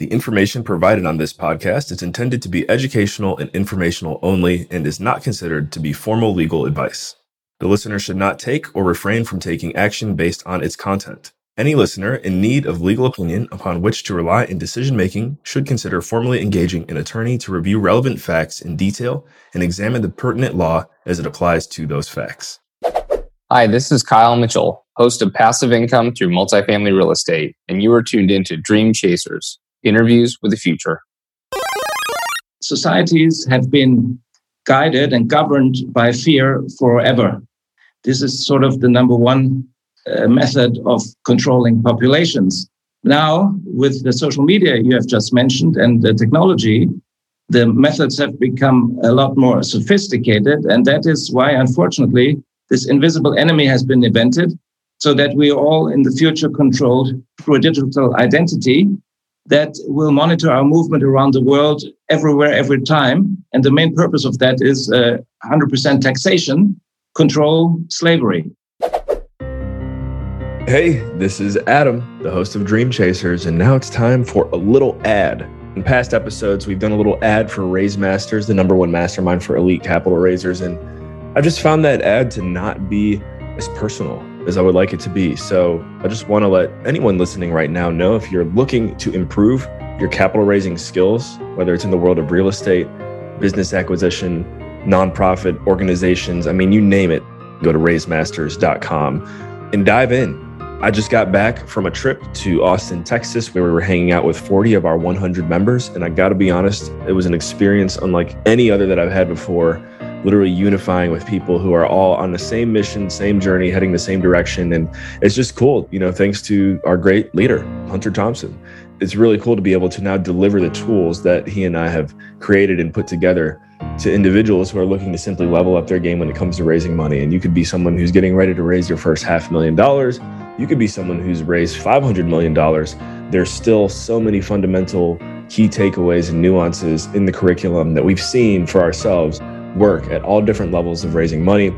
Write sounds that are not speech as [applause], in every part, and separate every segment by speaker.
Speaker 1: The information provided on this podcast is intended to be educational and informational only and is not considered to be formal legal advice. The listener should not take or refrain from taking action based on its content. Any listener in need of legal opinion upon which to rely in decision making should consider formally engaging an attorney to review relevant facts in detail and examine the pertinent law as it applies to those facts.
Speaker 2: Hi, this is Kyle Mitchell, host of Passive Income Through Multifamily Real Estate, and you are tuned into Dream Chasers Interviews with the Future.
Speaker 3: Societies have been guided and governed by fear forever. This is sort of the number one uh, method of controlling populations. Now, with the social media you have just mentioned and the technology, the methods have become a lot more sophisticated. And that is why, unfortunately, this invisible enemy has been invented so that we are all in the future controlled through a digital identity that will monitor our movement around the world everywhere, every time. And the main purpose of that is uh, 100% taxation, control slavery.
Speaker 1: Hey, this is Adam, the host of Dream Chasers, and now it's time for a little ad. In past episodes, we've done a little ad for Raise Masters, the number one mastermind for elite capital raisers, and I've just found that ad to not be as personal as I would like it to be. So I just want to let anyone listening right now know if you're looking to improve your capital raising skills, whether it's in the world of real estate, business acquisition, nonprofit organizations, I mean, you name it, go to raisemasters.com and dive in. I just got back from a trip to Austin, Texas, where we were hanging out with 40 of our 100 members. And I got to be honest, it was an experience unlike any other that I've had before, literally unifying with people who are all on the same mission, same journey, heading the same direction. And it's just cool, you know, thanks to our great leader, Hunter Thompson. It's really cool to be able to now deliver the tools that he and I have created and put together to individuals who are looking to simply level up their game when it comes to raising money. And you could be someone who's getting ready to raise your first half million dollars you could be someone who's raised $500 million. There's still so many fundamental key takeaways and nuances in the curriculum that we've seen for ourselves work at all different levels of raising money.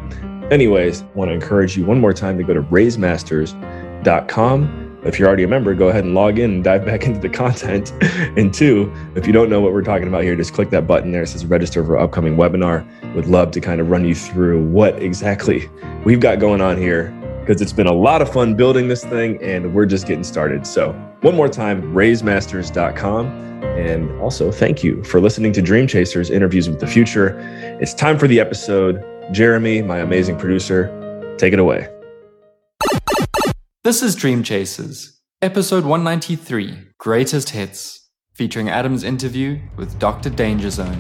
Speaker 1: Anyways, I want to encourage you one more time to go to raisemasters.com. If you're already a member, go ahead and log in and dive back [laughs] into the content. and two, if you don't know what we're talking about here, just click that button there. It says register for upcoming webinar. Would love to kind of run you through what exactly we've got going on here because it's been a lot of fun building this thing and we're just getting started. So, one more time, raisemasters.com. And also, thank you for listening to Dream Chasers Interviews with the Future. It's time for the episode. Jeremy, my amazing producer, take it away.
Speaker 4: This is Dream Chasers, episode 193 Greatest Hits, featuring Adam's interview with Dr. Danger Zone.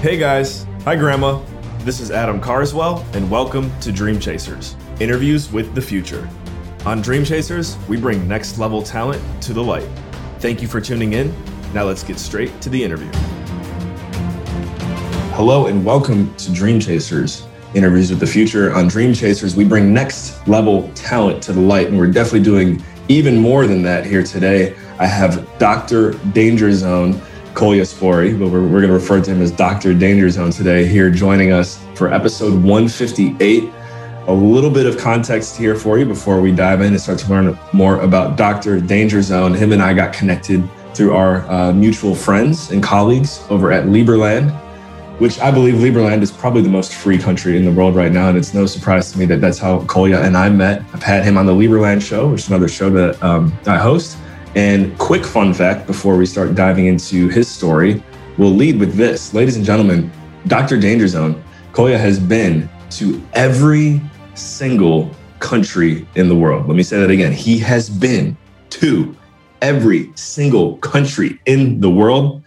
Speaker 1: Hey guys. Hi, Grandma. This is Adam Carswell, and welcome to Dream Chasers interviews with the future. On Dream Chasers, we bring next level talent to the light. Thank you for tuning in. Now let's get straight to the interview. Hello, and welcome to Dream Chasers interviews with the future. On Dream Chasers, we bring next level talent to the light, and we're definitely doing even more than that here today. I have Dr. Danger Zone Kolya Spori, but we're, we're going to refer to him as Dr. Danger Zone today, here joining us for episode 158 a little bit of context here for you before we dive in and start to learn more about Dr. Danger Zone. Him and I got connected through our uh, mutual friends and colleagues over at Liberland, which I believe Liberland is probably the most free country in the world right now. And it's no surprise to me that that's how Kolya and I met. I've had him on the Liberland show, which is another show that um, I host. And quick fun fact before we start diving into his story, we'll lead with this. Ladies and gentlemen, Dr. Danger Zone, Kolya has been to every single country in the world. Let me say that again. He has been to every single country in the world.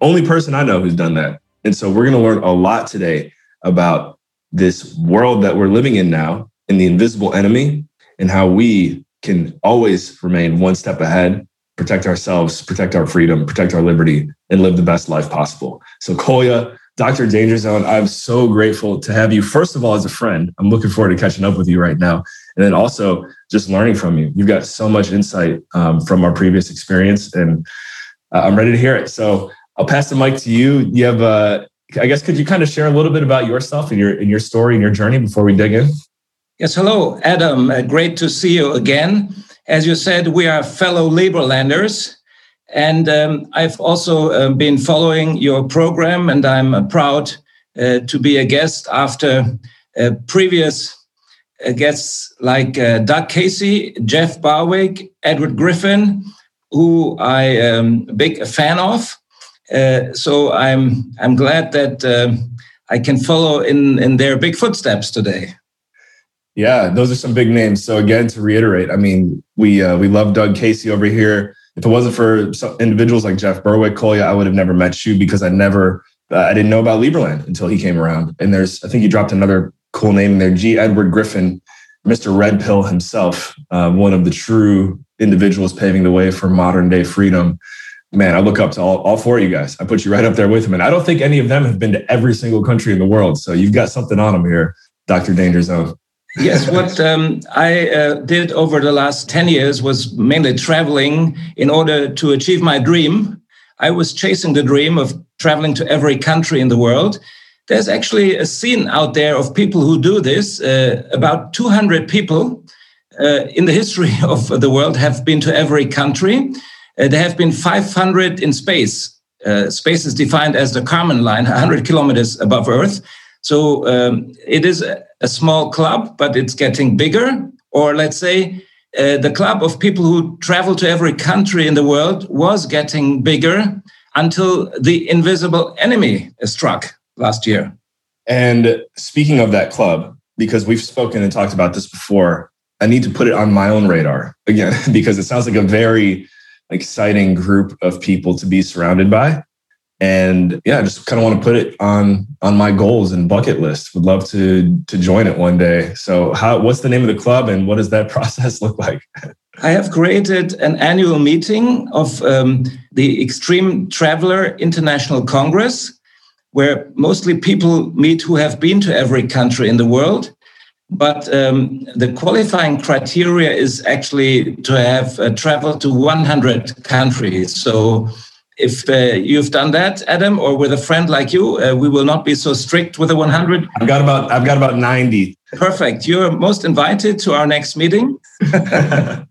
Speaker 1: Only person I know who's done that. And so we're going to learn a lot today about this world that we're living in now and the invisible enemy and how we can always remain one step ahead, protect ourselves, protect our freedom, protect our liberty, and live the best life possible. So, Kolya, Dr. Danger Zone, I'm so grateful to have you, first of all, as a friend. I'm looking forward to catching up with you right now. And then also just learning from you. You've got so much insight um, from our previous experience, and uh, I'm ready to hear it. So I'll pass the mic to you. You have, uh, I guess, could you kind of share a little bit about yourself and your, and your story and your journey before we dig in?
Speaker 3: Yes, hello, Adam. Uh, great to see you again. As you said, we are fellow Liberlanders And um, I've also uh, been following your program, and I'm uh, proud uh, to be a guest after uh, previous uh, guests like Doug Casey, Jeff Berwick, Edward Griffin, who I am a big fan of. so I'm I'm glad that I can follow in in their big footsteps today.
Speaker 1: Yeah, those are some big names. So again, to reiterate, I mean, we uh, we love Doug Casey over here. If it wasn't for individuals like Jeff Berwick, Kolya, I would have never met you because I never, uh, I didn't know about Liberland until he came around. And there's, I think you dropped another cool name in there, G. Edward Griffin, Mr. Red Pill himself, uh, one of the true individuals paving the way for modern day freedom. Man, I look up to all, all four of you guys. I put you right up there with him. And I don't think any of them have been to every single country in the world. So you've got something on them here, Dr. Danger Zone
Speaker 3: yes, what um, I uh, did over the last 10 years was mainly traveling in order to achieve my dream. I was chasing the dream of traveling to every country in the world. There's actually a scene out there of people who do this. Uh, about 200 people uh, in the history [laughs] of the world have been to every country. Uh, there have been 500 in space. Uh, space is defined as the Kármán line, 100 kilometers above Earth. So um, it is a small club, but it's getting bigger. Or let's say uh, the club of people who travel to every country in the world was getting bigger until the invisible enemy struck last year.
Speaker 1: And speaking of that club, because we've spoken and talked about this before, I need to put it on my own radar again, [laughs] because it sounds like a very exciting group of people to be surrounded by and yeah, I just kind of want to put it on on my goals and bucket list. Would love to to join it one day. So, how what's the name of the club, and what does that [laughs] process look like?
Speaker 3: I have created an annual meeting of um, the Extreme Traveler International Congress, where mostly people meet who have been to every country in the world. But um, the qualifying criteria is actually to have uh, traveled to 100 countries. So if uh, you've done that, Adam, or with a friend like you, uh, we will not be so strict with the 100.
Speaker 1: I've got about I've got about 90.
Speaker 3: Perfect. You're most invited to our next meeting. [laughs] uh,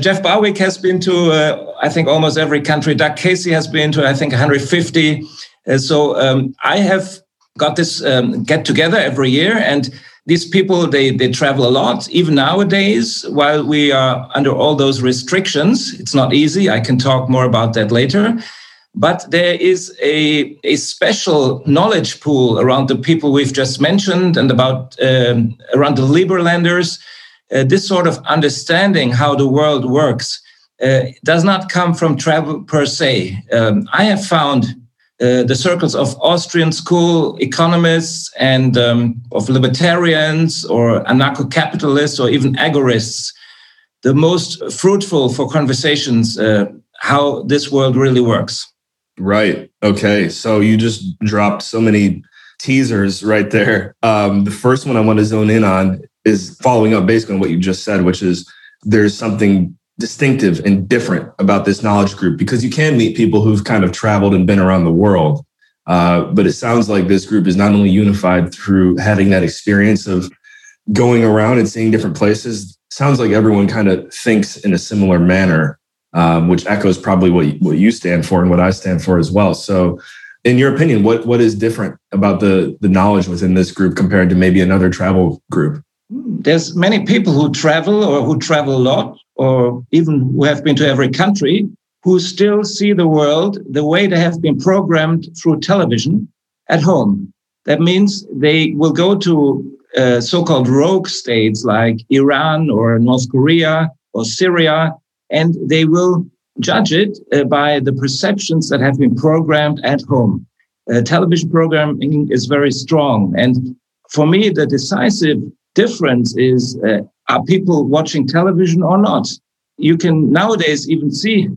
Speaker 3: Jeff Berwick has been to, uh, I think, almost every country. Doug Casey has been to, I think, 150. Uh, so um, I have got this um, get together every year, and these people they they travel a lot. Even nowadays while we are under all those restrictions it's not easy. I can talk more about that later. But there is a, a special knowledge pool around the people we've just mentioned and about um, around the liberlanders. Uh, this sort of understanding how the world works uh, does not come from travel per se. Um, i have found uh, the circles of Austrian school economists and um, of libertarians or anarcho capitalists or even agorists, the most fruitful for conversations uh, how this world really works.
Speaker 1: Right. Okay. So you just dropped so many teasers right there. Um, the first one I want to zone in on is following up basically on what you just said, which is there's something distinctive and different about this knowledge group because you can meet people who've kind of traveled and been around the world. Uh, but it sounds like this group is not only unified through having that experience of going around and seeing different places. Sounds like everyone kind of thinks in a similar manner, um, which echoes probably what you, what you stand for and what I stand for as well. So, in your opinion, what what is different about the the knowledge within this group compared to maybe another travel group?
Speaker 3: There's many people who travel or who travel a lot or even who have been to every country, who still see the world the way they have been programmed through television at home. That means they will go to uh, so-called rogue states like Iran or North Korea or Syria, and they will judge it uh, by the perceptions that have been programmed at home. Uh, television programming is very strong. And for me, the decisive difference is uh, are people watching television or not? You can nowadays even see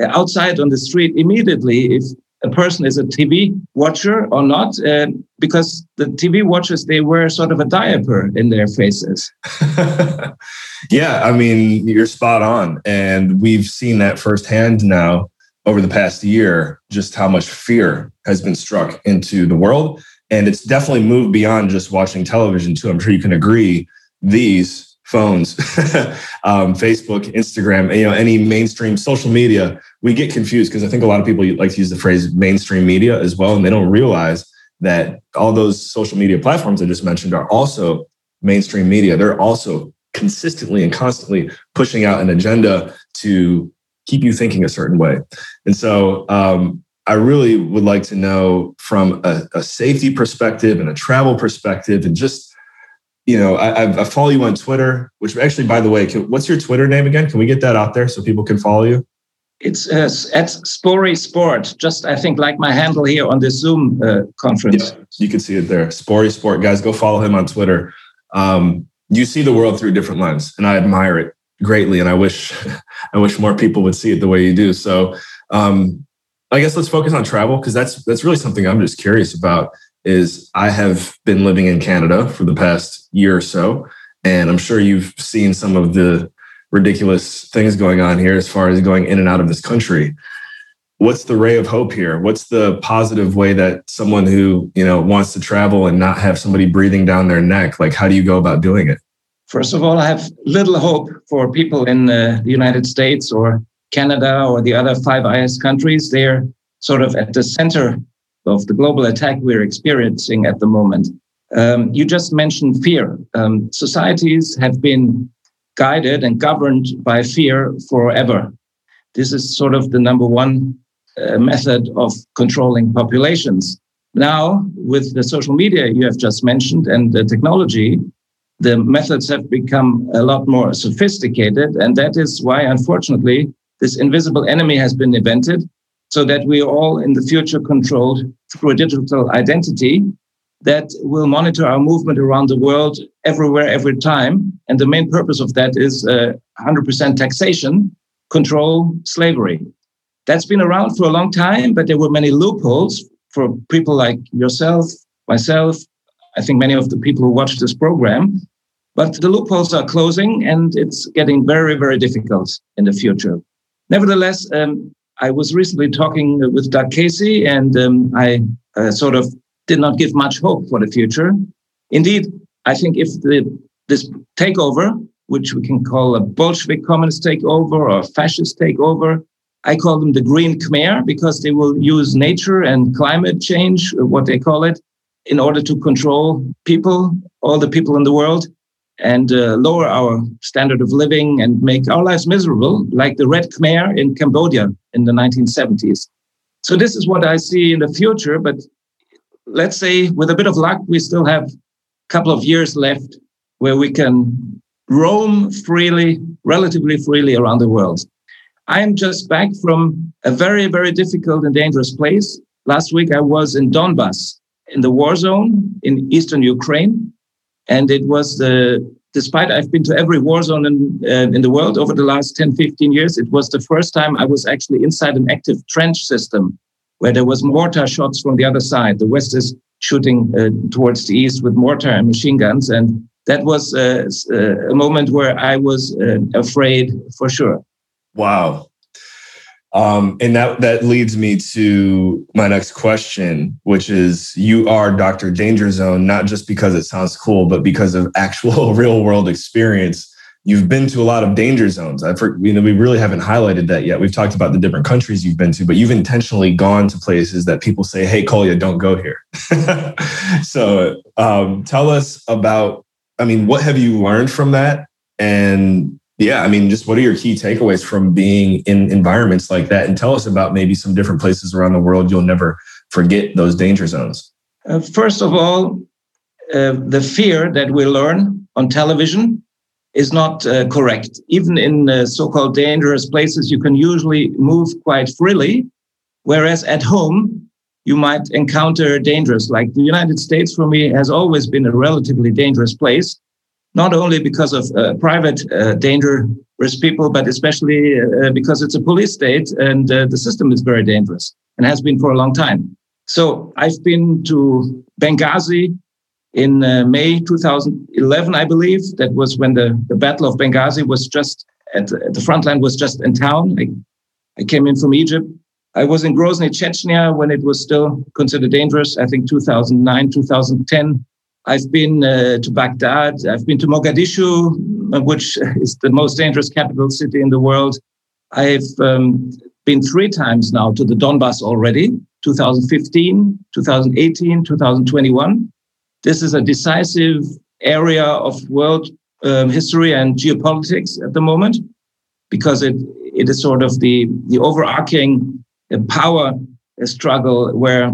Speaker 3: uh, outside on the street immediately if a person is a TV watcher or not, uh, because the TV watchers they wear sort of a diaper in their faces. [laughs]
Speaker 1: yeah, I mean you're spot on, and we've seen that firsthand now over the past year. Just how much fear has been struck into the world, and it's definitely moved beyond just watching television. Too, I'm sure you can agree. These phones, [laughs] um, Facebook, Instagram, you know, any mainstream social media, we get confused because I think a lot of people like to use the phrase mainstream media as well, and they don't realize that all those social media platforms I just mentioned are also mainstream media. They're also consistently and constantly pushing out an agenda to keep you thinking a certain way. And so um, I really would like to know from a, a, safety perspective and a travel perspective and just, you know, I, I follow you on Twitter, which actually, by the way, can, what's your Twitter name again? Can we get that out there so people can follow you?
Speaker 3: It's uh, at Spory Sport, just I think like my handle here on the Zoom uh, conference. Yeah,
Speaker 1: you can see it there. Spory Sport, guys, go follow him on Twitter. Um, you see the world through different lens, and I admire it greatly. And I wish, [laughs] I wish more people would see it the way you do. So, um, I guess let's focus on travel because that's that's really something I'm just curious about. Is I have been living in Canada for the past year or so, and I'm sure you've seen some of the ridiculous things going on here as far as going in and out of this country. What's the ray of hope here? What's the positive way that someone who, you know, wants to travel and not have somebody breathing down their neck, like how do you go about doing it?
Speaker 3: First of all, I have little hope for people in uh, the United States or Canada or the other five Eyes countries. They're sort of at the center of the global attack we're experiencing at the moment. Um, you just mentioned fear. Um, societies have been guided and governed by fear forever. This is sort of the number one uh, method of controlling populations. Now, with the social media you have just mentioned and the technology, the methods have become a lot more sophisticated. And that is why, unfortunately, this invisible enemy has been invented so that we are all in the future controlled through a digital identity that will monitor our movement around the world everywhere, every time. And the main purpose of that is uh, 100% taxation, control slavery. That's been around for a long time, but there were many loopholes for people like yourself, myself, I think many of the people who watch this program. But the loopholes are closing and it's getting very, very difficult in the future. Nevertheless, um, I was recently talking with Doug Casey and um, I uh, sort of did not give much hope for the future. Indeed, I think if the, this takeover, which we can call a Bolshevik communist takeover or a fascist takeover, I call them the Green Khmer because they will use nature and climate change, what they call it, in order to control people, all the people in the world, and uh, lower our standard of living and make our lives miserable, like the Red Khmer in Cambodia in the 1970s. So this is what I see in the future, but let's say with a bit of luck, we still have a couple of years left where we can roam freely, relatively freely around the world. I'm just back from a very, very difficult and dangerous place. Last week, I was in Donbass, in the war zone in eastern Ukraine. And it was the, despite I've been to every war zone in, uh, in the world over the last 10, 15 years, it was the first time I was actually inside an active trench system where there was mortar shots from the other side. The West is shooting uh, towards the east with mortar and machine guns. And that was uh, uh a moment where I was uh, afraid for sure.
Speaker 1: Wow. Um, and that that leads me to my next question, which is you are Dr. Danger Zone, not just because it sounds cool, but because of actual [laughs] real world experience you've been to a lot of danger zones. I've heard, you know, we really haven't highlighted that yet. We've talked about the different countries you've been to, but you've intentionally gone to places that people say, "Hey, Kolya, don't go here." [laughs] so, um, tell us about. I mean, what have you learned from that? And yeah, I mean, just what are your key takeaways from being in environments like that? And tell us about maybe some different places around the world you'll never forget those danger zones.
Speaker 3: Uh, first of all, uh, the fear that we learn on television is not uh, correct. Even in uh, so called dangerous places, you can usually move quite freely. Whereas at home, you might encounter dangers. Like the United States, for me, has always been a relatively dangerous place, not only because of uh, private uh, dangerous people, but especially uh, because it's a police state and uh, the system is very dangerous and has been for a long time. So I've been to Benghazi, in uh, May 2011, I believe. That was when the, the Battle of Benghazi was just at, at the front line was just in town. I, I came in from Egypt. I was in Grozny, Chechnya when it was still considered dangerous. I think 2009, 2010. I've been uh, to Baghdad. I've been to Mogadishu which [laughs] is the most dangerous capital city in the world. I've um, been three times now to the Donbass already 2015, 2018, 2021. This is a decisive area of world um, history and geopolitics at the moment because it, it is sort of the, the overarching uh, power struggle where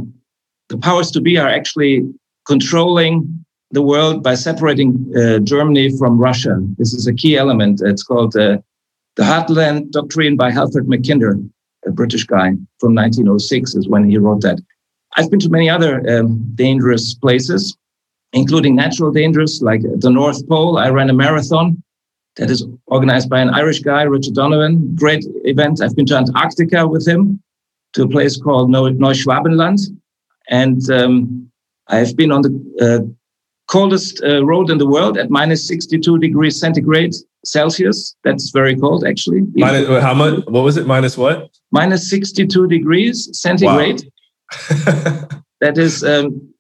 Speaker 3: the powers to be are actually controlling the world by separating uh, Germany from Russia. This is a key element. It's called uh, the Heartland Doctrine by Halford Mackinder, a British guy from 1906 is when he wrote that. I've been to many other um, dangerous places, including natural dangers like the North Pole. I ran a marathon that is organized by an Irish guy, Richard Donovan. Great event. I've been to Antarctica with him to a place called Neuschwabenland. And um, I've been on the uh, coldest uh, road in the world at minus 62 degrees centigrade Celsius. That's very cold, actually.
Speaker 1: Minus, how much? What was it? Minus what?
Speaker 3: Minus 62 degrees centigrade. Wow. [laughs] that is, um,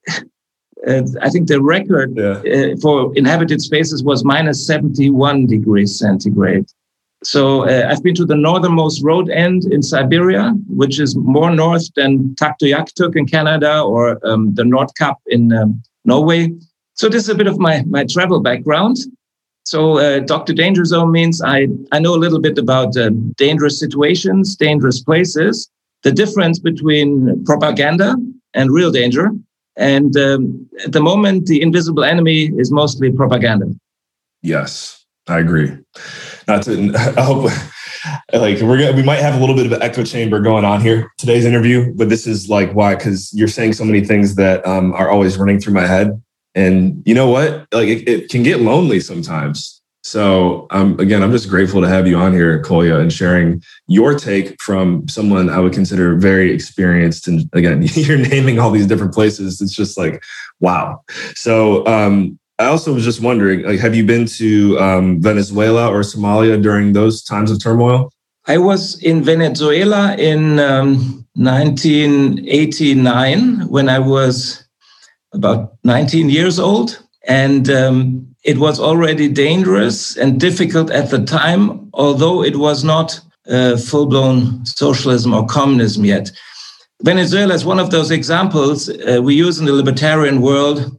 Speaker 3: uh, I think the record yeah. uh, for inhabited spaces was minus 71 degrees centigrade. So uh, I've been to the northernmost road end in Siberia, which is more north than Tuktoyaktuk in Canada or um, the Nordkapp in um, Norway. So this is a bit of my, my travel background. So uh, Dr. Danger Zone means I, I know a little bit about uh, dangerous situations, dangerous places, the difference between propaganda and real danger. And um, at the moment, the invisible enemy is mostly propaganda.
Speaker 1: Yes, I agree. Not to, [laughs] I hope like we're gonna we might have a little bit of an echo chamber going on here today's interview but this is like why because you're saying so many things that um, are always running through my head and you know what? Like it, it can get lonely sometimes. So um, again, I'm just grateful to have you on here, Kolya, and sharing your take from someone I would consider very experienced. And again, [laughs] you're naming all these different places. It's just like, wow. So um, I also was just wondering, like, have you been to um, Venezuela or Somalia during those times of turmoil?
Speaker 3: I was in Venezuela in 1989 um, when I was about 19 years old. And um, it was already dangerous and difficult at the time, although it was not uh, full blown socialism or communism yet. Venezuela is one of those examples uh, we use in the libertarian world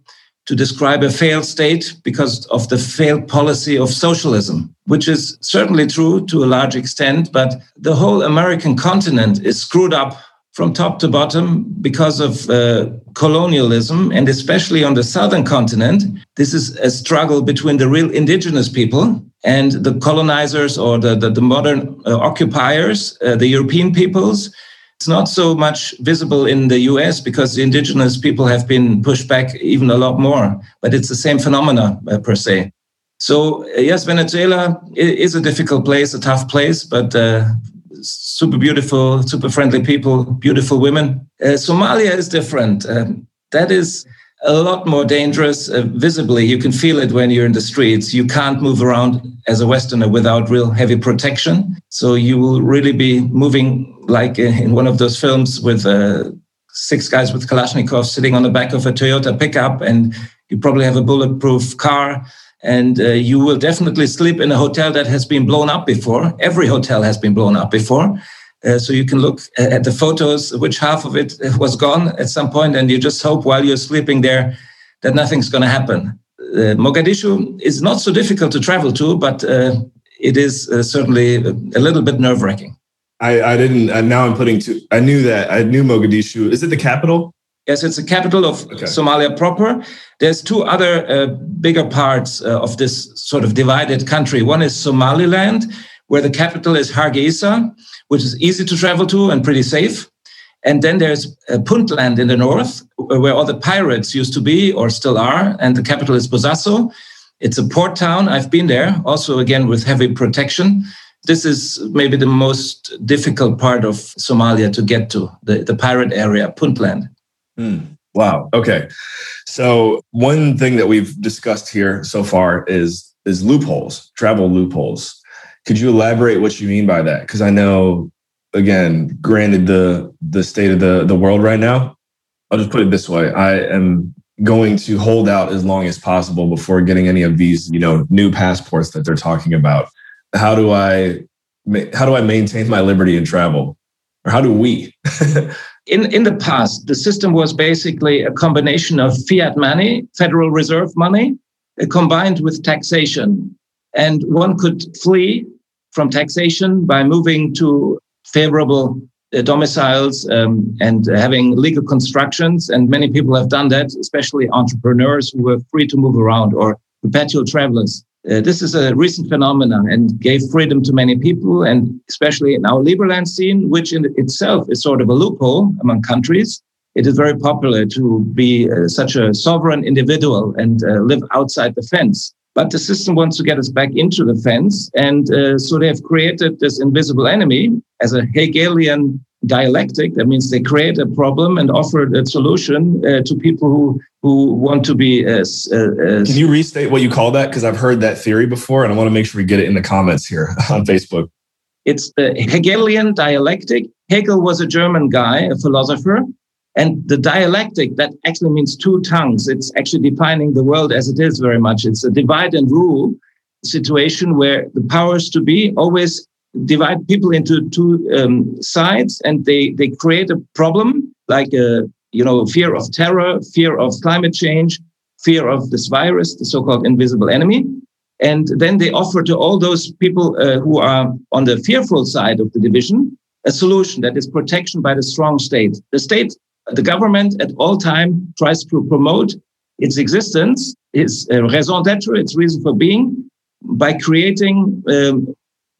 Speaker 3: to describe a failed state because of the failed policy of socialism, which is certainly true to a large extent, but the whole American continent is screwed up from top to bottom because of uh, colonialism, and especially on the southern continent. This is a struggle between the real indigenous people and the colonizers or the, the, the modern uh, occupiers, uh, the European peoples. It's not so much visible in the US because the indigenous people have been pushed back even a lot more, but it's the same phenomena uh, per se. So, uh, yes, Venezuela is a difficult place, a tough place, but uh, super beautiful, super friendly people, beautiful women. Uh, Somalia is different. Um, that is a lot more dangerous uh, visibly. You can feel it when you're in the streets. You can't move around as a Westerner without real heavy protection. So you will really be moving like in one of those films with uh, six guys with Kalashnikovs sitting on the back of a Toyota pickup, and you probably have a bulletproof car and uh, you will definitely sleep in a hotel that has been blown up before. Every hotel has been blown up before. Uh, so you can look at the photos, which half of it was gone at some point, and you just hope while you're sleeping there that nothing's going to happen. Uh, Mogadishu is not so difficult to travel to, but uh, it is uh, certainly a little bit nerve wracking.
Speaker 1: I, I didn't. now I'm putting two. I knew that. I knew Mogadishu. Is it the capital?
Speaker 3: Yes, it's the capital of okay. Somalia proper. There's two other uh, bigger parts uh, of this sort of divided country. One is Somaliland, where the capital is Hargeisa, which is easy to travel to and pretty safe. And then there's uh, Puntland in the north, where all the pirates used to be or still are, and the capital is Bosaso. It's a port town. I've been there, also again with heavy protection. This is maybe the most difficult part of Somalia to get to, the, the pirate area, Puntland.
Speaker 1: Mm. Wow. Okay. So one thing that we've discussed here so far is is loopholes, travel loopholes. Could you elaborate what you mean by that? Because I know, again, granted the the state of the the world right now, I'll just put it this way: I am going to hold out as long as possible before getting any of these, you know, new passports that they're talking about. How do I how do I maintain my liberty in travel? Or how do we? [laughs]
Speaker 3: in in the past, the system was basically a combination of fiat money, Federal Reserve money, uh, combined with taxation. And one could flee from taxation by moving to favorable uh, domiciles um, and having legal constructions. And many people have done that, especially entrepreneurs who were free to move around or perpetual travelers. Uh, this is a recent phenomenon and gave freedom to many people, and especially in our Liberland scene, which in itself is sort of a loophole among countries. It is very popular to be uh, such a sovereign individual and uh, live outside the fence. But the system wants to get us back into the fence. And uh, so they have created this invisible enemy as a Hegelian dialectic. That means they create a problem and offer a solution uh, to people who, who want to be. Uh, uh,
Speaker 1: Can you restate what you call that? Because I've heard that theory before and I want to make sure we get it in the comments here [laughs] on Facebook.
Speaker 3: It's the Hegelian dialectic. Hegel was a German guy, a philosopher, and the dialectic, that actually means two tongues. It's actually defining the world as it is very much. It's a divide and rule situation where the powers to be always divide people into two um, sides and they, they create a problem like a, you know, fear of terror, fear of climate change, fear of this virus, the so-called invisible enemy. And then they offer to all those people uh, who are on the fearful side of the division a solution that is protection by the strong state. The state the government at all time tries to promote its existence, its uh, raison d'etre, its reason for being, by creating um, [laughs]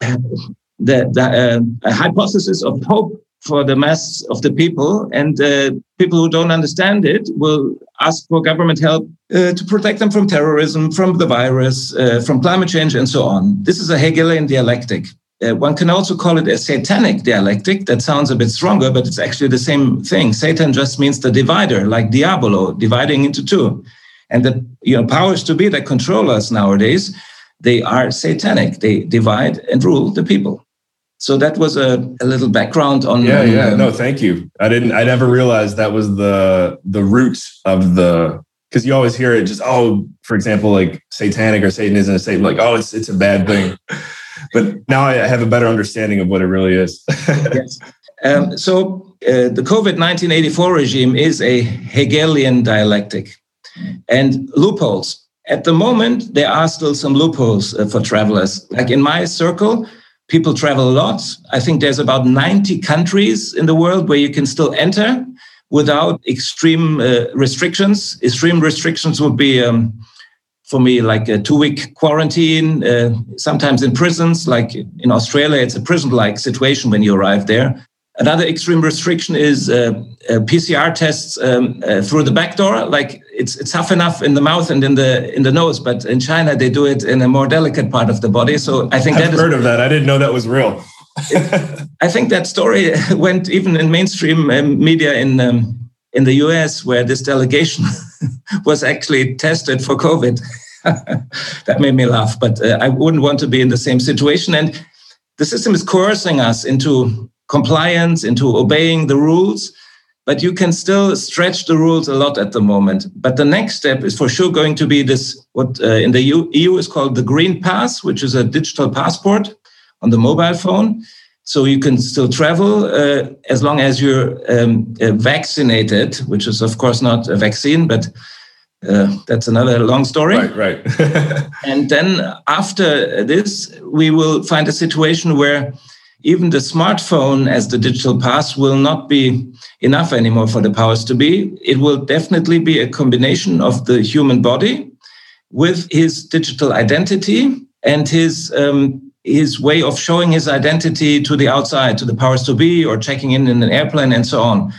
Speaker 3: the, the uh, hypothesis of hope for the mass of the people. And uh, people who don't understand it will ask for government help uh, to protect them from terrorism, from the virus, uh, from climate change, and so on. This is a Hegelian dialectic. Uh, one can also call it a satanic dialectic. That sounds a bit stronger, but it's actually the same thing. Satan just means the divider, like diabolo, dividing into two. And the you know powers to be that control us nowadays, they are satanic. They divide and rule the people. So that was a, a little background on.
Speaker 1: Yeah, yeah. Um, no, thank you. I didn't. I never realized that was the the root of the because you always hear it just oh, for example, like satanic or Satanism, Satan, like oh, it's it's a bad thing [laughs] but now I have a better understanding of what it really is. [laughs]
Speaker 3: yes. Um, so uh, the COVID 1984 regime is a Hegelian dialectic and loopholes. At the moment, there are still some loopholes uh, for travelers. Like in my circle, people travel a lot. I think there's about 90 countries in the world where you can still enter without extreme uh, restrictions. Extreme restrictions would be um, for me like a two week quarantine, uh, sometimes in prisons, like in Australia, it's a prison like situation when you arrive there. Another extreme restriction is uh, uh, PCR tests um, uh, through the back door. Like it's it's tough enough in the mouth and in the in the nose, but in China they do it in a more delicate part of the body. So I think
Speaker 1: I've
Speaker 3: that
Speaker 1: heard is, of that. I didn't know that was real. [laughs]
Speaker 3: I think that story [laughs] went even in mainstream um, media in um, in the US, where this delegation [laughs] was actually tested for COVID. [laughs] that made me laugh, but uh, I wouldn't want to be in the same situation. And the system is coercing us into compliance, into obeying the rules, but you can still stretch the rules a lot at the moment. But the next step is for sure going to be this, what uh, in the EU, EU is called the Green Pass, which is a digital passport on the mobile phone so you can still travel uh, as long as you're um, uh, vaccinated, which is of course not a vaccine, but uh, that's another long story.
Speaker 1: Right, right. [laughs]
Speaker 3: and then after this, we will find a situation where even the smartphone as the digital pass will not be enough anymore for the powers to be. It will definitely be a combination of the human body with his digital identity and his um, his way of showing his identity to the outside, to the powers to be, or checking in in an airplane and so on.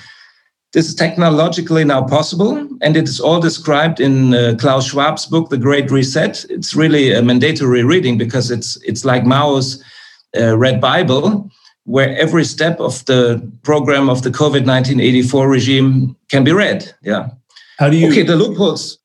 Speaker 3: This is technologically now possible, and it is all described in uh, Klaus Schwab's book, The Great Reset. It's really a mandatory reading because it's it's like Mao's uh, Red Bible, where every step of the program of the COVID 1984 regime can be read. Yeah.
Speaker 1: How do you?
Speaker 3: Okay, the loopholes.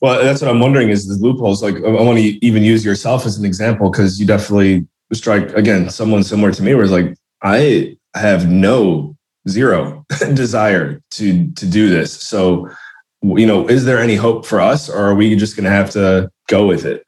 Speaker 1: Well, that's what I'm wondering is the loopholes. Like, I want to even use yourself as an example because you definitely strike again someone similar to me, where it's like I have no zero [laughs] desire to to do this. So you know, is there any hope for us or are we just going to have to go with it?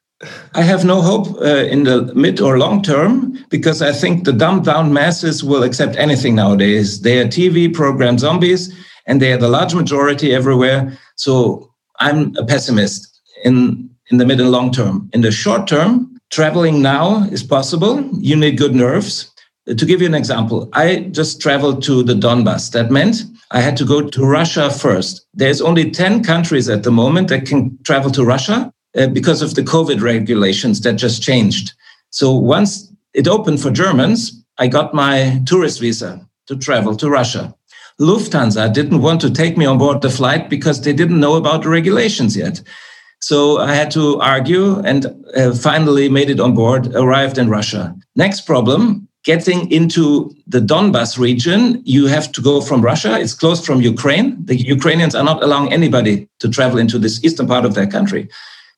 Speaker 3: I have no hope uh, in the mid or long term because I think the dumbed down masses will accept anything nowadays. They are TV program zombies and they are the large majority everywhere. So I'm a pessimist in, in the mid and long term. In the short term, traveling now is possible. You need good nerves. To give you an example, I just traveled to the Donbass. That meant I had to go to Russia first. There's only 10 countries at the moment that can travel to Russia uh, because of the COVID regulations that just changed. So once it opened for Germans, I got my tourist visa to travel to Russia. Lufthansa didn't want to take me on board the flight because they didn't know about the regulations yet. So I had to argue and uh, finally made it on board, arrived in Russia. Next problem getting into the Donbas region, you have to go from Russia. It's closed from Ukraine. The Ukrainians are not allowing anybody to travel into this eastern part of their country.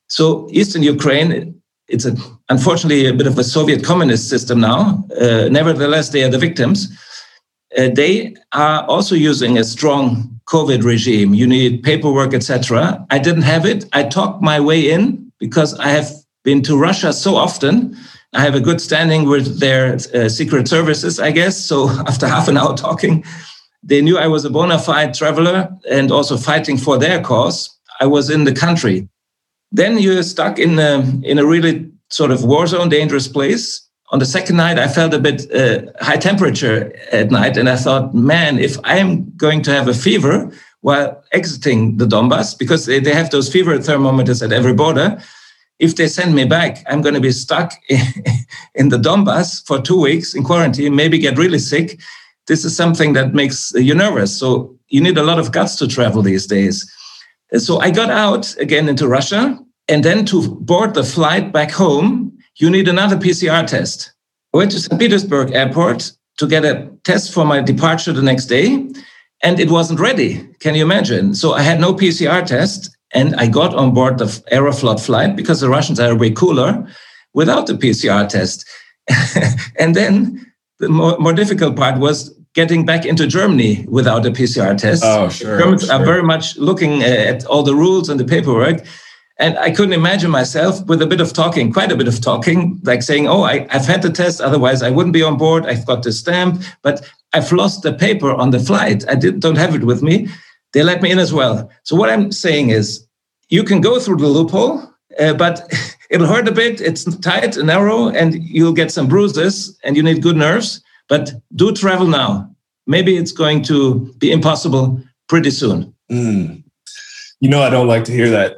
Speaker 3: So Eastern Ukraine, it's a, unfortunately a bit of a Soviet communist system now. Uh, nevertheless, they are the victims. Uh, they are also using a strong COVID regime. You need paperwork, etc. I didn't have it. I talked my way in because I have been to Russia so often. I have a good standing with their uh, secret services, I guess. So [laughs] after half an hour talking, they knew I was a bona fide traveler and also fighting for their cause. I was in the country then you're stuck in a, in a really sort of war zone, dangerous place. On the second night, I felt a bit uh, high temperature at night, and I thought, man, if I'm going to have a fever while exiting the Donbass, because they, they have those fever thermometers at every border, if they send me back, I'm going to be stuck [laughs] in the Donbass for two weeks in quarantine, maybe get really sick. This is something that makes you nervous. So you need a lot of guts to travel these days. So I got out again into Russia. And then to board the flight back home, you need another PCR test. I went to St. Petersburg airport to get a test for my departure the next day, and it wasn't ready. Can you imagine? So I had no PCR test, and I got on board the Aeroflot flight because the Russians are way cooler without the PCR test. [laughs] and then the more, more difficult part was getting back into Germany without a PCR test.
Speaker 1: Oh, sure.
Speaker 3: Germans
Speaker 1: sure.
Speaker 3: are very much looking uh, at all the rules and the paperwork. And I couldn't imagine myself with a bit of talking, quite a bit of talking, like saying, Oh, I, have had the test, otherwise I wouldn't be on board. I've got the stamp, but I've lost the paper on the flight. I did, don't have it with me. They let me in as well. So, what I'm saying is, you can go through the loophole, uh, but [laughs] it'll hurt a bit. It's tight and narrow, and you'll get some bruises, and you need good nerves. But do travel now. Maybe it's going to be impossible pretty soon.
Speaker 1: Mm. You know, I don't like to hear that,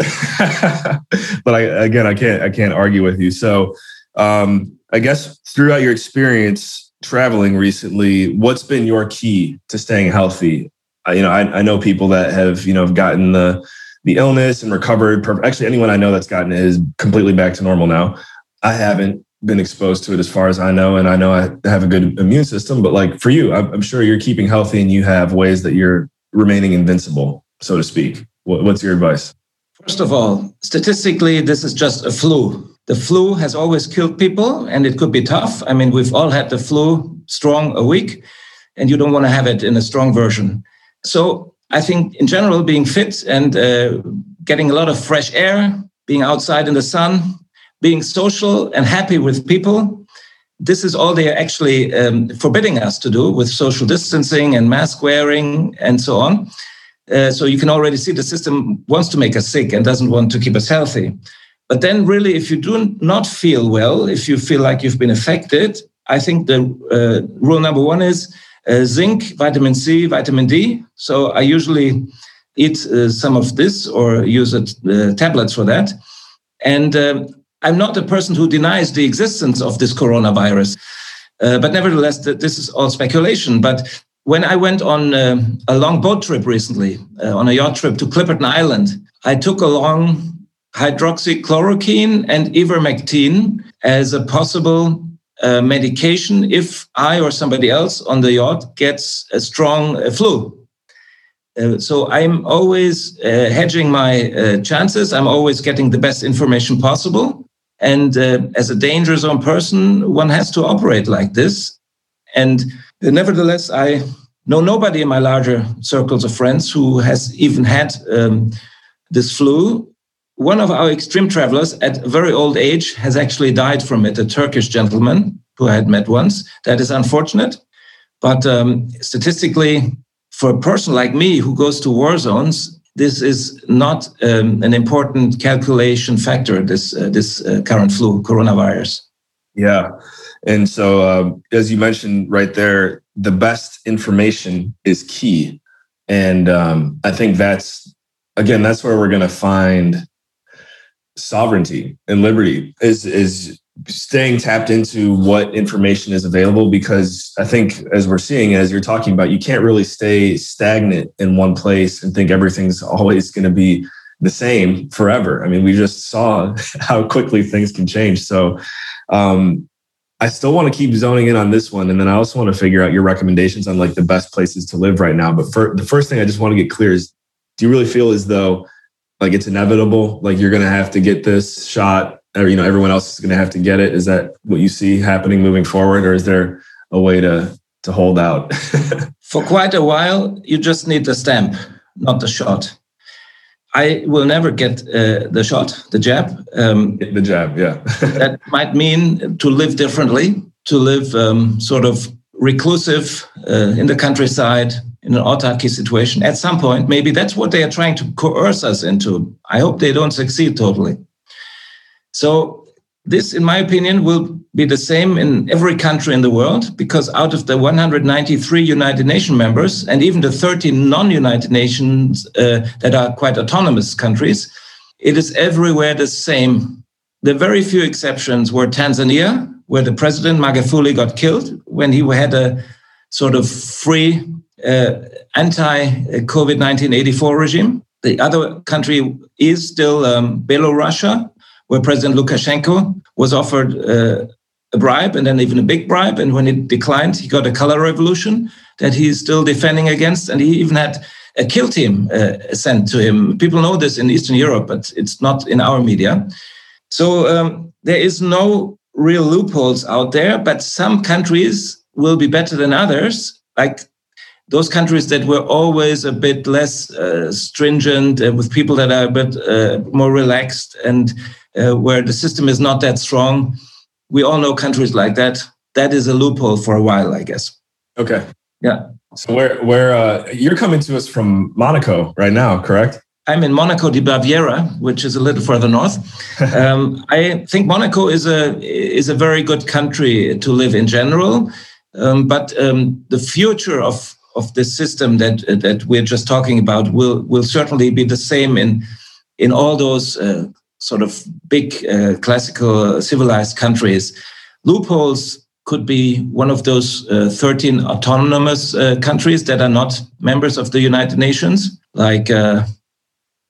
Speaker 1: [laughs] but I, again, I can't, I can't argue with you. So, um, I guess throughout your experience traveling recently, what's been your key to staying healthy? You know, I, I know people that have, you know, have gotten the the illness and recovered. Actually, anyone I know that's gotten it is completely back to normal now. I haven't been exposed to it as far as I know, and I know I have a good immune system. But like for you, I'm, I'm sure you're keeping healthy, and you have ways that you're remaining invincible, so to speak. What's your advice?
Speaker 3: First of all, statistically, this is just a flu. The flu has always killed people, and it could be tough. I mean, we've all had the flu strong a week, and you don't want to have it in a strong version. So I think, in general, being fit and uh, getting a lot of fresh air, being outside in the sun, being social and happy with people. This is all they are actually um, forbidding us to do with social distancing and mask wearing and so on. Uh, so you can already see the system wants to make us sick and doesn't want to keep us healthy. But then, really, if you do not feel well, if you feel like you've been affected, I think the uh, rule number one is uh, zinc, vitamin C, vitamin D. So I usually eat uh, some of this or use it, uh, tablets for that. And um, I'm not a person who denies the existence of this coronavirus. Uh, but nevertheless, this is all speculation. But when I went on uh, a long boat trip recently, uh, on a yacht trip to Clipperton Island, I took along hydroxychloroquine and ivermectin as a possible uh, medication if I or somebody else on the yacht gets a strong uh, flu. Uh, so I'm always uh, hedging my chances. I'm always getting the best information possible. And uh, as a danger zone person, one has to operate like this. And uh, nevertheless, I know nobody in my larger circles of friends who has even had um, this flu. One of our extreme travelers at a very old age has actually died from it, a Turkish gentleman who I had met once. That is unfortunate. But um, statistically, for a person like me who goes to war zones, this is not um, an important calculation factor. This uh, this uh, current flu, coronavirus.
Speaker 1: Yeah, and so um, as you mentioned right there, the best information is key, and um, I think that's again that's where we're going to find sovereignty and liberty is is staying tapped into what information is available because I think as we're seeing as you're talking about you can't really stay stagnant in one place and think everything's always going to be the same forever. I mean, we just saw [laughs] how quickly things can change. So um, I still want to keep zoning in on this one, and then I also want to figure out your recommendations on like the best places to live right now. But for the first thing, I just want to get clear is: Do you really feel as though like it's inevitable, like you're going to have to get this shot. Or you know everyone else is going to have to get it. Is that what you see happening moving forward or is there a way to to hold out? [laughs]
Speaker 3: For quite a while you just need the stamp not the shot. I will never get uh, the shot the jab
Speaker 1: um, the jab yeah. [laughs]
Speaker 3: that might mean to live differently to live um, sort of reclusive uh, in the countryside in an autarky situation. At some point maybe that's what they are trying to coerce us into. I hope they don't succeed totally. So this, in my opinion, will be the same in every country in the world because out of the 193 United Nations members and even the 13 non-United Nations uh, that are quite autonomous countries, it is everywhere the same. The very few exceptions were Tanzania, where the president Magufuli got killed when he had a sort of free uh, anti-COVID 1984 regime. The other country is still um, Belarus, where President Lukashenko was offered uh, a bribe and then even a big bribe. And when he declined, he got a color revolution that he's still defending against. And he even had a kill team uh, sent to him. People know this in Eastern Europe, but it's not in our media. So um, there is no real loopholes out there, but some countries will be better than others. Like those countries that were always a bit less uh, stringent uh, with people that are a bit uh, more relaxed and uh, where the system is not that strong. We all know countries like that. That is a loophole for a while, I guess.
Speaker 1: Okay.
Speaker 3: Yeah.
Speaker 1: So where where uh, you're coming to us from Monaco right now, correct?
Speaker 3: I'm in Monaco di Baviera, which is a little further north. [laughs] um, I think Monaco is a is a very good country to live in general, um, but um, the future of of this system that that we're just talking about will will certainly be the same in in all those uh, sort of big uh, classical civilized countries. Loopholes could be one of those uh, 13 autonomous uh, countries that are not members of the United Nations, like uh,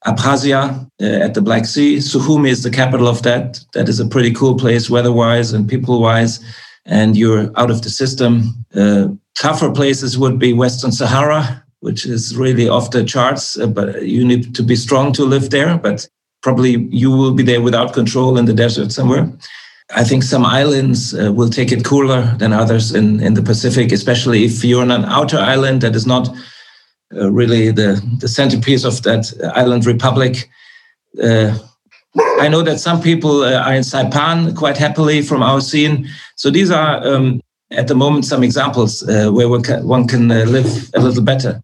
Speaker 3: Abkhazia uh, at the Black Sea. Sukhumi is the capital of that. That is a pretty cool place, weather-wise and people-wise. And you're out of the system. Tougher places would be Western Sahara, which is really off the charts, uh, but you need to be strong to live there. But probably you will be there without control in the desert somewhere. I think some islands uh, will take it cooler than others in, in the Pacific, especially if you're on an outer island that is not uh, really the, the centerpiece of that island republic. Uh, I know that some people uh, are in Saipan quite happily from our scene. So these are, um, at the moment, some examples uh, where one can, one can uh, live a little better.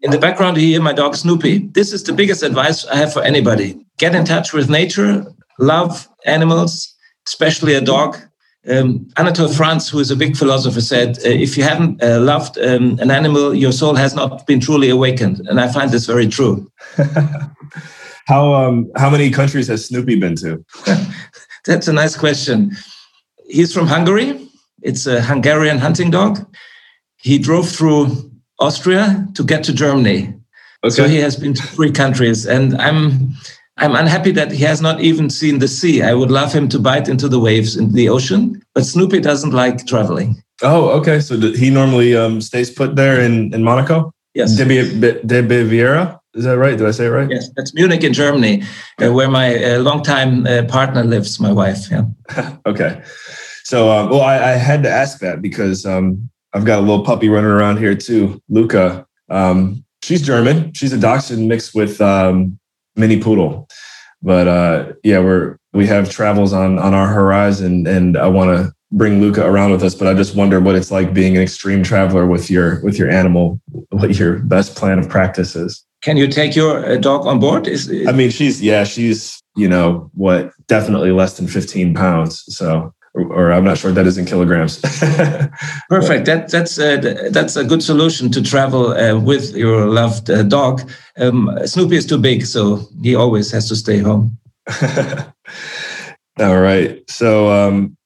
Speaker 3: In the background, you hear my dog Snoopy. This is the biggest advice I have for anybody get in touch with nature, love animals, especially a dog. Um, Anatole France, who is a big philosopher, said, uh, if you haven't uh, loved um, an animal, your soul has not been truly awakened. And I find this very true. [laughs]
Speaker 1: how, um, how many countries has Snoopy been to? [laughs]
Speaker 3: That's a nice question. He's from Hungary. It's a Hungarian hunting dog. He drove through Austria to get to Germany. Okay. So he has been to three countries. And I'm I'm unhappy that he has not even seen the sea. I would love him to bite into the waves in the ocean, but Snoopy doesn't like traveling.
Speaker 1: Oh, okay. So he normally um, stays put there in, in Monaco?
Speaker 3: Yes.
Speaker 1: De, De Baviera? Is that right? Did I say it right?
Speaker 3: Yes, that's Munich in Germany, uh, where my uh, longtime uh, partner lives, my wife. Yeah. [laughs]
Speaker 1: okay. So, um, well, I, I, had to ask that because um, I've got a little puppy running around here too, Luca. Um, she's German. She's a dachshund mixed with um, mini poodle. But uh, yeah, we're we have travels on on our horizon, and I want to bring Luca around with us. But I just wonder what it's like being an extreme traveler with your with your animal. What your best plan of practice is.
Speaker 3: Can you take your uh, dog on board? Is,
Speaker 1: I mean, she's yeah, she's you know what, definitely less than fifteen pounds. So or I'm not sure that is in kilograms. [laughs]
Speaker 3: Perfect. That that's uh, that's a good solution to travel uh, with your loved uh, dog. Um, Snoopy is too big, so he always has to stay home. [laughs]
Speaker 1: All right. So um,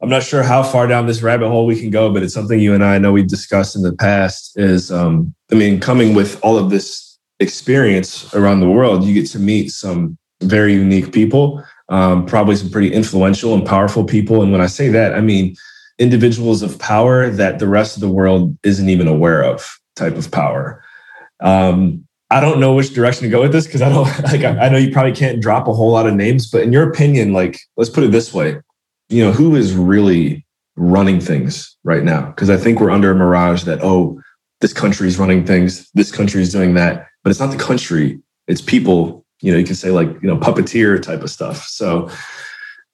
Speaker 1: I'm not sure how far down this rabbit hole we can go, but it's something you and I know we've discussed in the past. Is um, I mean, coming with all of this experience around the world, you get to meet some very unique people um, probably some pretty influential and powerful people. And when I say that, I mean individuals of power that the rest of the world isn't even aware of type of power. Um, I don't know which direction to go with this because I don't [laughs] like I, I know you probably can't drop a whole lot of names, but in your opinion, like let's put it this way, you know, who is really running things right now? Because I think we're under a mirage that, oh, this country is running things, this country is doing that, but it's not the country, it's people you know, you can say like, you know, puppeteer type of stuff. So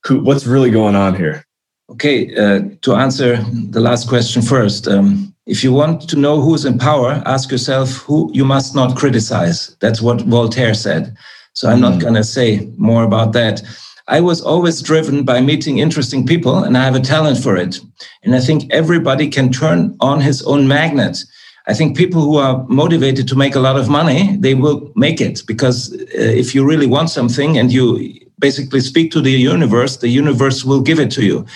Speaker 1: who, what's really going on here?
Speaker 3: Okay, uh, to answer the last question first, um, if you want to know who's in power, ask yourself who you must not criticize. That's what Voltaire said. So I'm mm. not going to say more about that. I was always driven by meeting interesting people, and I have a talent for it. And I think everybody can turn on his own magnet. I think people who are motivated to make a lot of money, they will make it because uh, if you really want something and you basically speak to the universe, the universe will give it to you.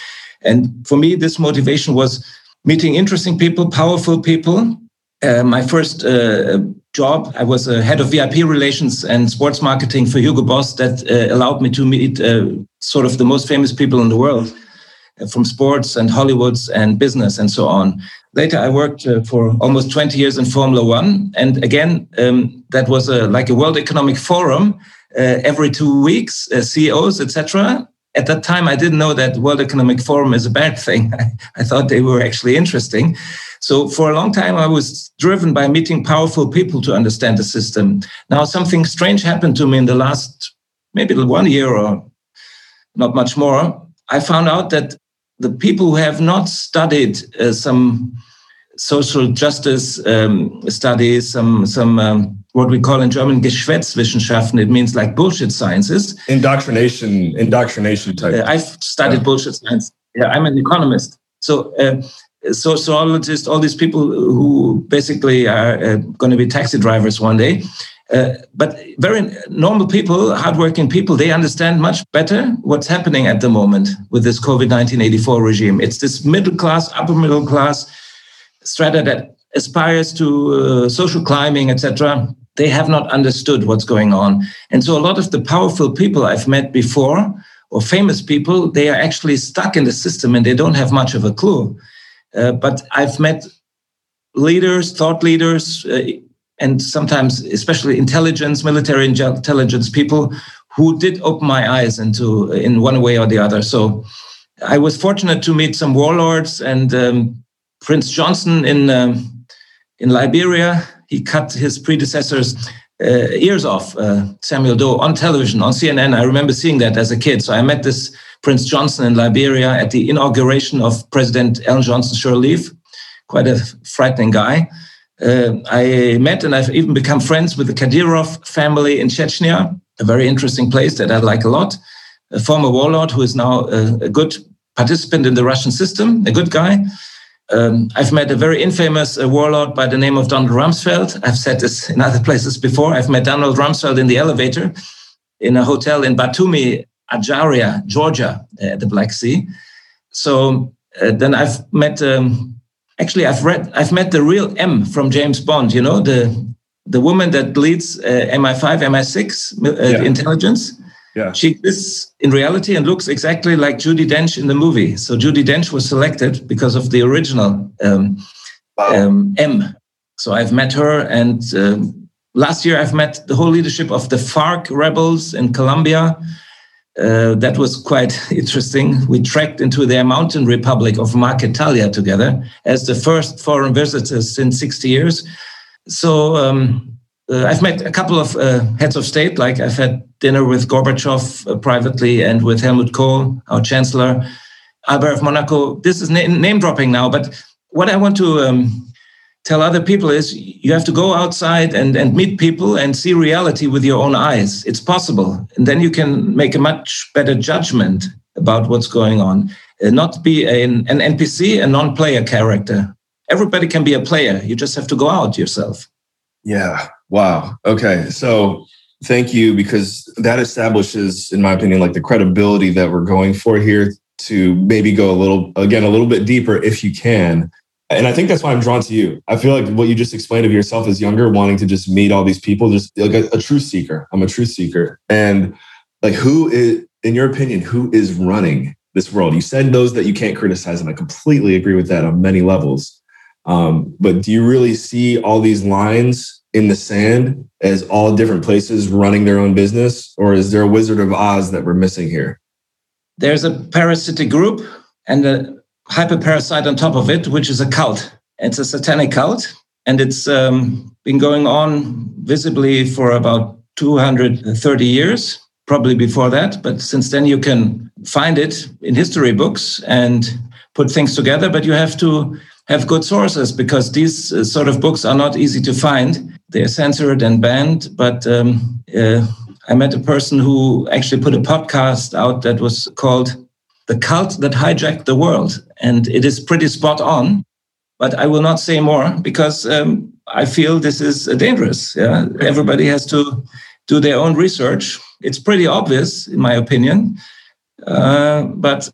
Speaker 3: And for me, this motivation was meeting interesting people, powerful people. Uh, my first uh, job, I was a head of VIP relations and sports marketing for Hugo Boss that uh, allowed me to meet uh, sort of the most famous people in the world from sports and Hollywoods and business and so on. Later, I worked uh, for almost 20 years in Formula One. And again, um, that was a, like a World Economic Forum uh, every two weeks, uh, CEOs, etc. At that time, I didn't know that World Economic Forum is a bad [laughs] thing. I thought they were actually interesting. So for a long time, I was driven by meeting powerful people to understand the system. Now, something strange happened to me in the last maybe one year or not much more. I found out that the people who have not studied uh, some social justice um, studies, some some um, what we call in German Geschwätzwissenschaften. It means like bullshit sciences.
Speaker 1: Indoctrination, indoctrination type.
Speaker 3: Uh, I've studied yeah. bullshit science. Yeah, I'm an economist. So. Uh, sociologists, all these people who basically are uh, going to be taxi drivers one day, uh, but very normal people, hardworking people, they understand much better what's happening at the moment with this COVID 1984 regime. It's this middle class, upper middle class strata that aspires to uh, social climbing, etc. They have not understood what's going on. And so a lot of the powerful people I've met before or famous people, they are actually stuck in the system and they don't have much of a clue. Uh, but I've met leaders, thought leaders, uh, and sometimes especially intelligence, military intelligence people who did open my eyes into in one way or the other. So I was fortunate to meet some warlords and um, Prince Johnson in um, in Liberia. He cut his predecessors' uh, ears off, uh, Samuel Doe, on television on CNN. I remember seeing that as a kid. So I met this Prince Johnson in Liberia at the inauguration of President Ellen Johnson Sirleaf. Quite a frightening guy uh, I met and I've even become friends with the Kadyrov family in Chechnya, a very interesting place that I like a lot. A former warlord who is now a, a good participant in the Russian system, a good guy. Um, I've met a very infamous uh, warlord by the name of Donald Rumsfeld. I've said this in other places before. I've met Donald Rumsfeld in the elevator in a hotel in Batumi, Ajaria, Georgia, uh, at the Black Sea. So uh, then I've met um, actually I've read I've met the real M from James Bond. You know the the woman that leads uh, MI5, MI6 uh, yeah. intelligence.
Speaker 1: Yeah.
Speaker 3: She exists in reality and looks exactly like Judi Dench in the movie. So Judi Dench was selected because of the original um, wow. um, M. So I've met her, and um, last year I've met the whole leadership of the FARC rebels in Colombia. Uh, that was quite [laughs] interesting. We trekked into their mountain republic of Marquetalia together as the first foreign visitors in 60 years. So um, uh, I've met a couple of uh, heads of state, like I've had dinner with Gorbachev uh, privately and with Helmut Kohl, our chancellor, Albert of Monaco. This is na- name dropping now, but what I want to um, tell other people is you have to go outside and, and meet people and see reality with your own eyes. It's possible. And then you can make a much better judgment about what's going on. Uh, not be an, an NPC, a non player character. Everybody can be a player. You just have to go out yourself.
Speaker 1: Yeah. Wow. Okay. So thank you because that establishes, in my opinion, like the credibility that we're going for here to maybe go a little, again, a little bit deeper if you can. And I think that's why I'm drawn to you. I feel like what you just explained of yourself as younger, wanting to just meet all these people, just like a, a truth seeker. I'm a truth seeker. And like, who is, in your opinion, who is running this world? You said those that you can't criticize, and I completely agree with that on many levels. Um, but do you really see all these lines in the sand as all different places running their own business? Or is there a Wizard of Oz that we're missing here?
Speaker 3: There's a parasitic group and a hyperparasite on top of it, which is a cult. It's a satanic cult, and it's um, been going on visibly for about 230 years, probably before that. But since then, you can find it in history books and put things together. But you have to have good sources because these uh, sort of books are not easy to find. They're censored and banned. But um, uh, I met a person who actually put a podcast out that was called The Cult That Hijacked the World. And it is pretty spot on. But I will not say more because um, I feel this is dangerous. Yeah? Everybody has to do their own research. It's pretty obvious, in my opinion. Uh, but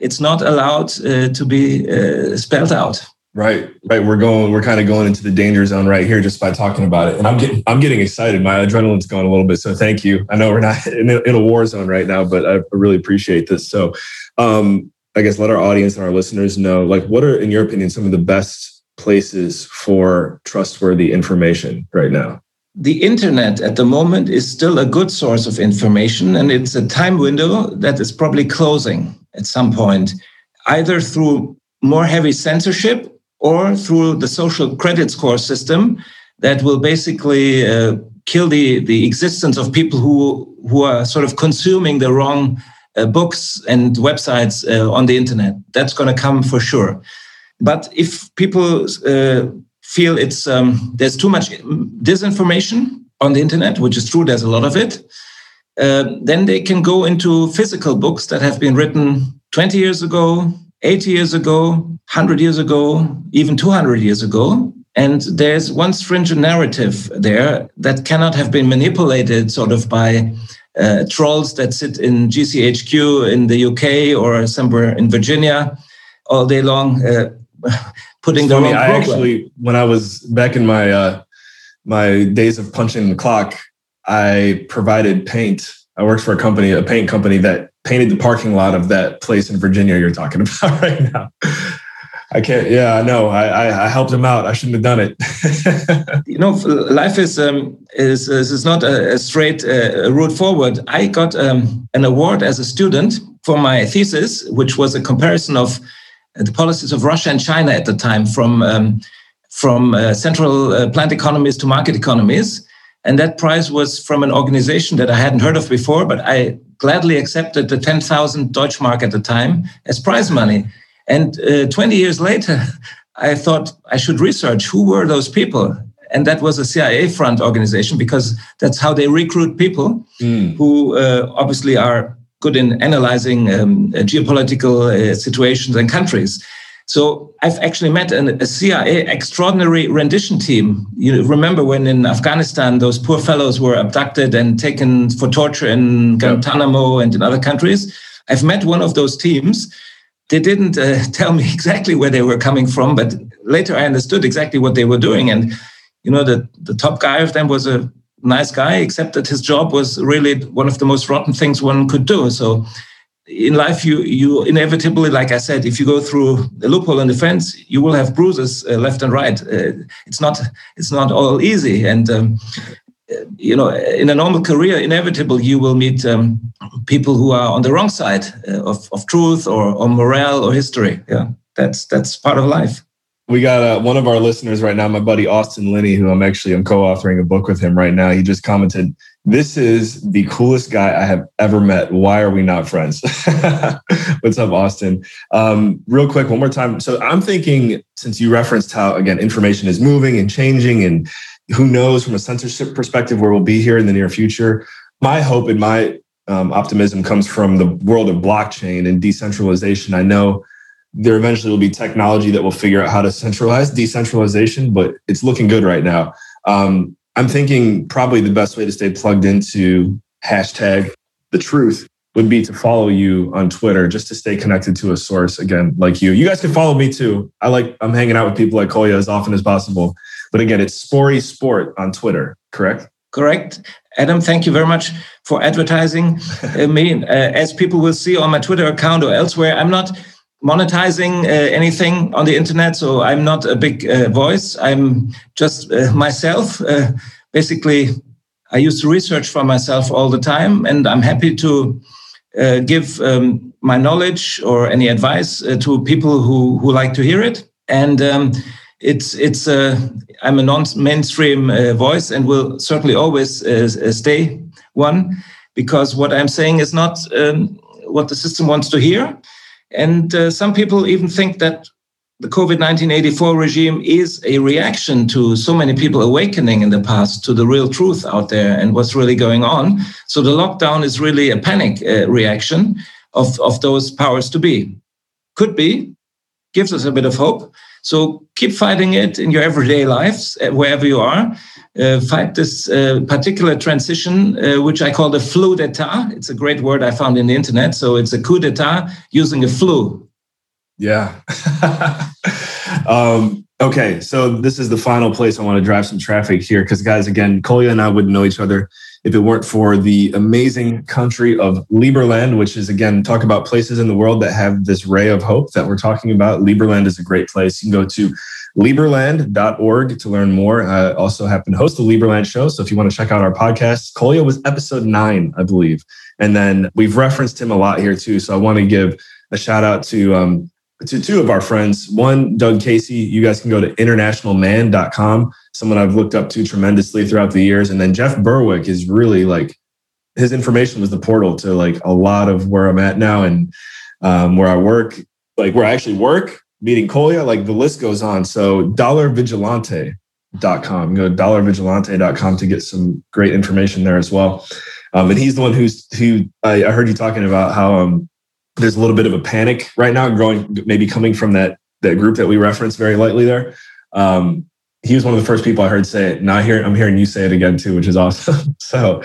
Speaker 3: it's not allowed uh, to be uh, spelled out.
Speaker 1: Right, right. We're going. We're kind of going into the danger zone right here just by talking about it, and I'm getting. I'm getting excited. My adrenaline's going a little bit. So thank you. I know we're not [laughs] in a, in a war zone right now, but I really appreciate this. So, um, I guess let our audience and our listeners know, like, what are, in your opinion, some of the best places for trustworthy information right now?
Speaker 3: The internet at the moment is still a good source of information, and it's a time window that is probably closing at some point, either through more heavy censorship or through the social credit score system that will basically uh, kill the, the existence of people who, who are sort of consuming the wrong uh, books and websites uh, on the internet. That's going to come for sure. But if people uh, feel it's um, there's too much disinformation on the internet, which is true, there's a lot of it, uh, then they can go into physical books that have been written 20 years ago, 80 years ago, 100 years ago, even 200 years ago. And there's one stringent narrative there that cannot have been manipulated sort of by uh, trolls that sit in GCHQ in the UK or somewhere in Virginia all day long, uh, [laughs] putting the wrong
Speaker 1: I actually, when I was back in my uh, my days of punching the clock, I provided paint. I worked for a company, a paint company that painted the parking lot of that place in Virginia you're talking [laughs] about right now. I can't. Yeah, I know. I, I, I helped him out. I shouldn't have done
Speaker 3: it. [laughs] you know, life is um, is is not a, a straight uh, route forward. I got um, an award as a student for my thesis, which was a comparison of the policies of Russia and China at the time, from um, from uh, central uh, plant economies to market economies. And that prize was from an organization that I hadn't heard of before, but I gladly accepted the 10,000 Deutschmark at the time as prize money. And uh, 20 years later, [laughs] I thought I should research who were those people. And that was a CIA front organization because that's how they recruit people mm. who uh, obviously are good in analyzing um, geopolitical uh, situations and countries. So I've actually met an, a CIA extraordinary rendition team. You remember when in Afghanistan those poor fellows were abducted and taken for torture in Guantanamo and in other countries? I've met one of those teams. They didn't uh, [laughs] tell me exactly where they were coming from, but later I understood exactly what they were doing. And you know, the, the top guy of them was a nice guy, except that his job was really one of the most rotten things one could do. So in life you you inevitably like i said if you go through a loophole in the fence you will have bruises uh, left and right uh, it's not it's not all easy and um, you know, in a normal career, inevitable you will meet um, people who are on the wrong side uh, of, of truth or, or morale or history. Yeah, that's that's part of life.
Speaker 1: We got uh, one of our listeners right now, my buddy Austin Linney, who I'm actually I'm co-authoring a book with him right now. He just commented, "This is the coolest guy I have ever met. Why are we not friends?" [laughs] What's up, Austin? Um, real quick, one more time. So I'm thinking, since you referenced how again information is moving and changing, and who knows from a censorship perspective where we'll be here in the near future. My hope and my um, optimism comes from the world of blockchain and decentralization. I know there eventually will be technology that will figure out how to centralize decentralization, but it's looking good right now. Um, I'm thinking probably the best way to stay plugged into hashtag the truth would be to follow you on Twitter just to stay connected to a source again, like you. You guys can follow me too. I like I'm hanging out with people like Kolya as often as possible. But again, it's Spory Sport on Twitter, correct?
Speaker 3: Correct. Adam, thank you very much for advertising [laughs] uh, me. Uh, as people will see on my Twitter account or elsewhere, I'm not monetizing uh, anything on the internet, so I'm not a big uh, voice. I'm just uh, myself. Uh, basically, I used to research for myself all the time, and I'm happy to give um, my knowledge or any advice to people who, who like to hear it. And um, it's it's uh, I'm a non-mainstream uh, voice and will certainly always uh, uh, stay one because what I'm saying is not um, what the system wants to hear, and uh, some people even think that the COVID 1984 regime is a reaction to so many people awakening in the past to the real truth out there and what's really going on. So the lockdown is really a panic uh, reaction of, of those powers to be. Could be, gives us a bit of hope. So keep fighting it in your everyday lives, uh, wherever you are. Uh, fight this uh, particular transition, uh, which I call the flu d'etat. It's a great word I found in the internet. So it's a coup d'etat using a flu.
Speaker 1: Yeah. [laughs] um, okay. So this is the final place I want to drive some traffic here. Because, guys, again, Kolya and I wouldn't know each other if it weren't for the amazing country of Liberland, which is again talk about places in the world that have this ray of hope that we're talking about. Liberland is a great place. You can go to Liberland.org to learn more. I also happen to host the Liberland show. So if you want to check out our podcast, Kolya was episode nine, I believe. And then we've referenced him a lot here too. So I want to give a shout out to um, to two of our friends. One, Doug Casey. You guys can go to internationalman.com someone I've looked up to tremendously throughout the years. And then Jeff Berwick is really like his information was the portal to like a lot of where I'm at now and um, where I work, like where I actually work, meeting Kolya, like the list goes on. So dollarvigilante.com, go to dollarvigilante.com to get some great information there as well. Um, and he's the one who's who I, I heard you talking about how um, there's a little bit of a panic right now growing, maybe coming from that that group that we referenced very lightly there. Um, he was one of the first people I heard say it. Now I hear I'm hearing you say it again too, which is awesome. [laughs] so,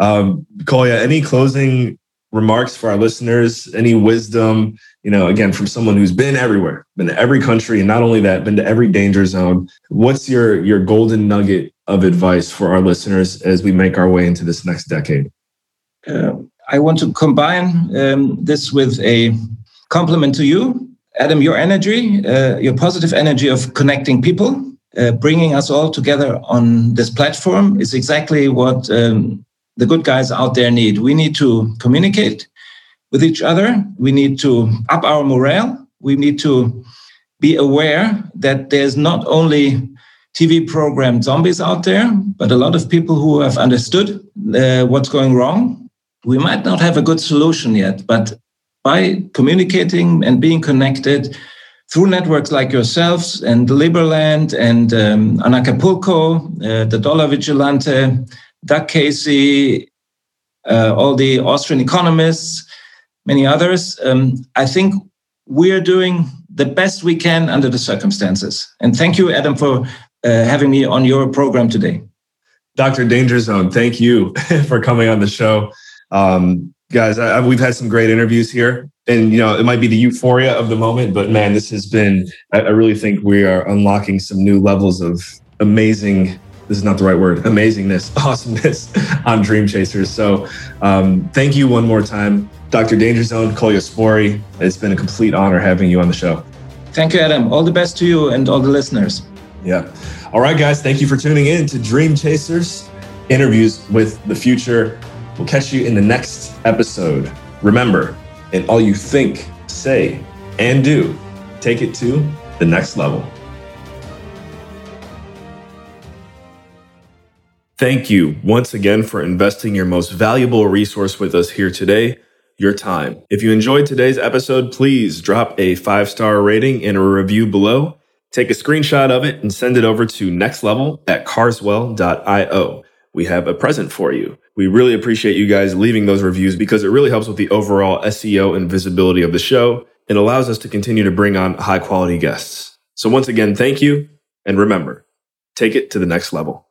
Speaker 1: um, Kolya, any closing remarks for our listeners? Any wisdom? You know, again, from someone who's been everywhere, been to every country, and not only that, been to every danger zone. What's your your golden nugget of advice for our listeners as we make our way into this next decade?
Speaker 3: Uh, I want to combine um, this with a compliment to you, Adam. Your energy, uh, your positive energy of connecting people uh, bringing us all together on this platform is exactly what um, the good guys out there need. We need to communicate with each other. We need to up our morale. We need to be aware that there's not only TV program zombies out there, but a lot of people who have understood uh, what's going wrong. We might not have a good solution yet, but by communicating and being connected, through networks like yourselves and Liberland and um, Anarchapulco, uh, the Dollar Vigilante, Doug Casey, uh, all the Austrian economists, many others. Um, I think we're doing the best we can under the circumstances. And thank you, Adam, for uh, having me on your program today.
Speaker 1: Dr. Danger Zone, thank you [laughs] for coming on the show. Um, guys, I, we've had some great interviews here. And you know it might be the euphoria of the moment but man this has been I, I, really think we are unlocking some new levels of amazing this is not the right word amazingness [laughs] awesomeness on dream chasers. So um, thank you one more time. Dr danger zone kolya spory it's been a complete honor having you on the show.
Speaker 3: Thank you adam. All the best to you and all the listeners.
Speaker 1: Yeah. All right guys thank you for tuning in to dream chasers interviews with the future. We'll catch you in the next episode. Remember, in all you think, say, and do, take it to the next level. Thank you once again for investing your most valuable resource with us here today, your time. If you enjoyed today's episode, please drop a five star rating and a review below. Take a screenshot of it and send it over to nextlevel at carswell.io. We have a present for you. We really appreciate you guys leaving those reviews because it really helps with the overall SEO and visibility of the show and allows us to continue to bring on high quality guests. So once again, thank you. And remember, take it to the next level.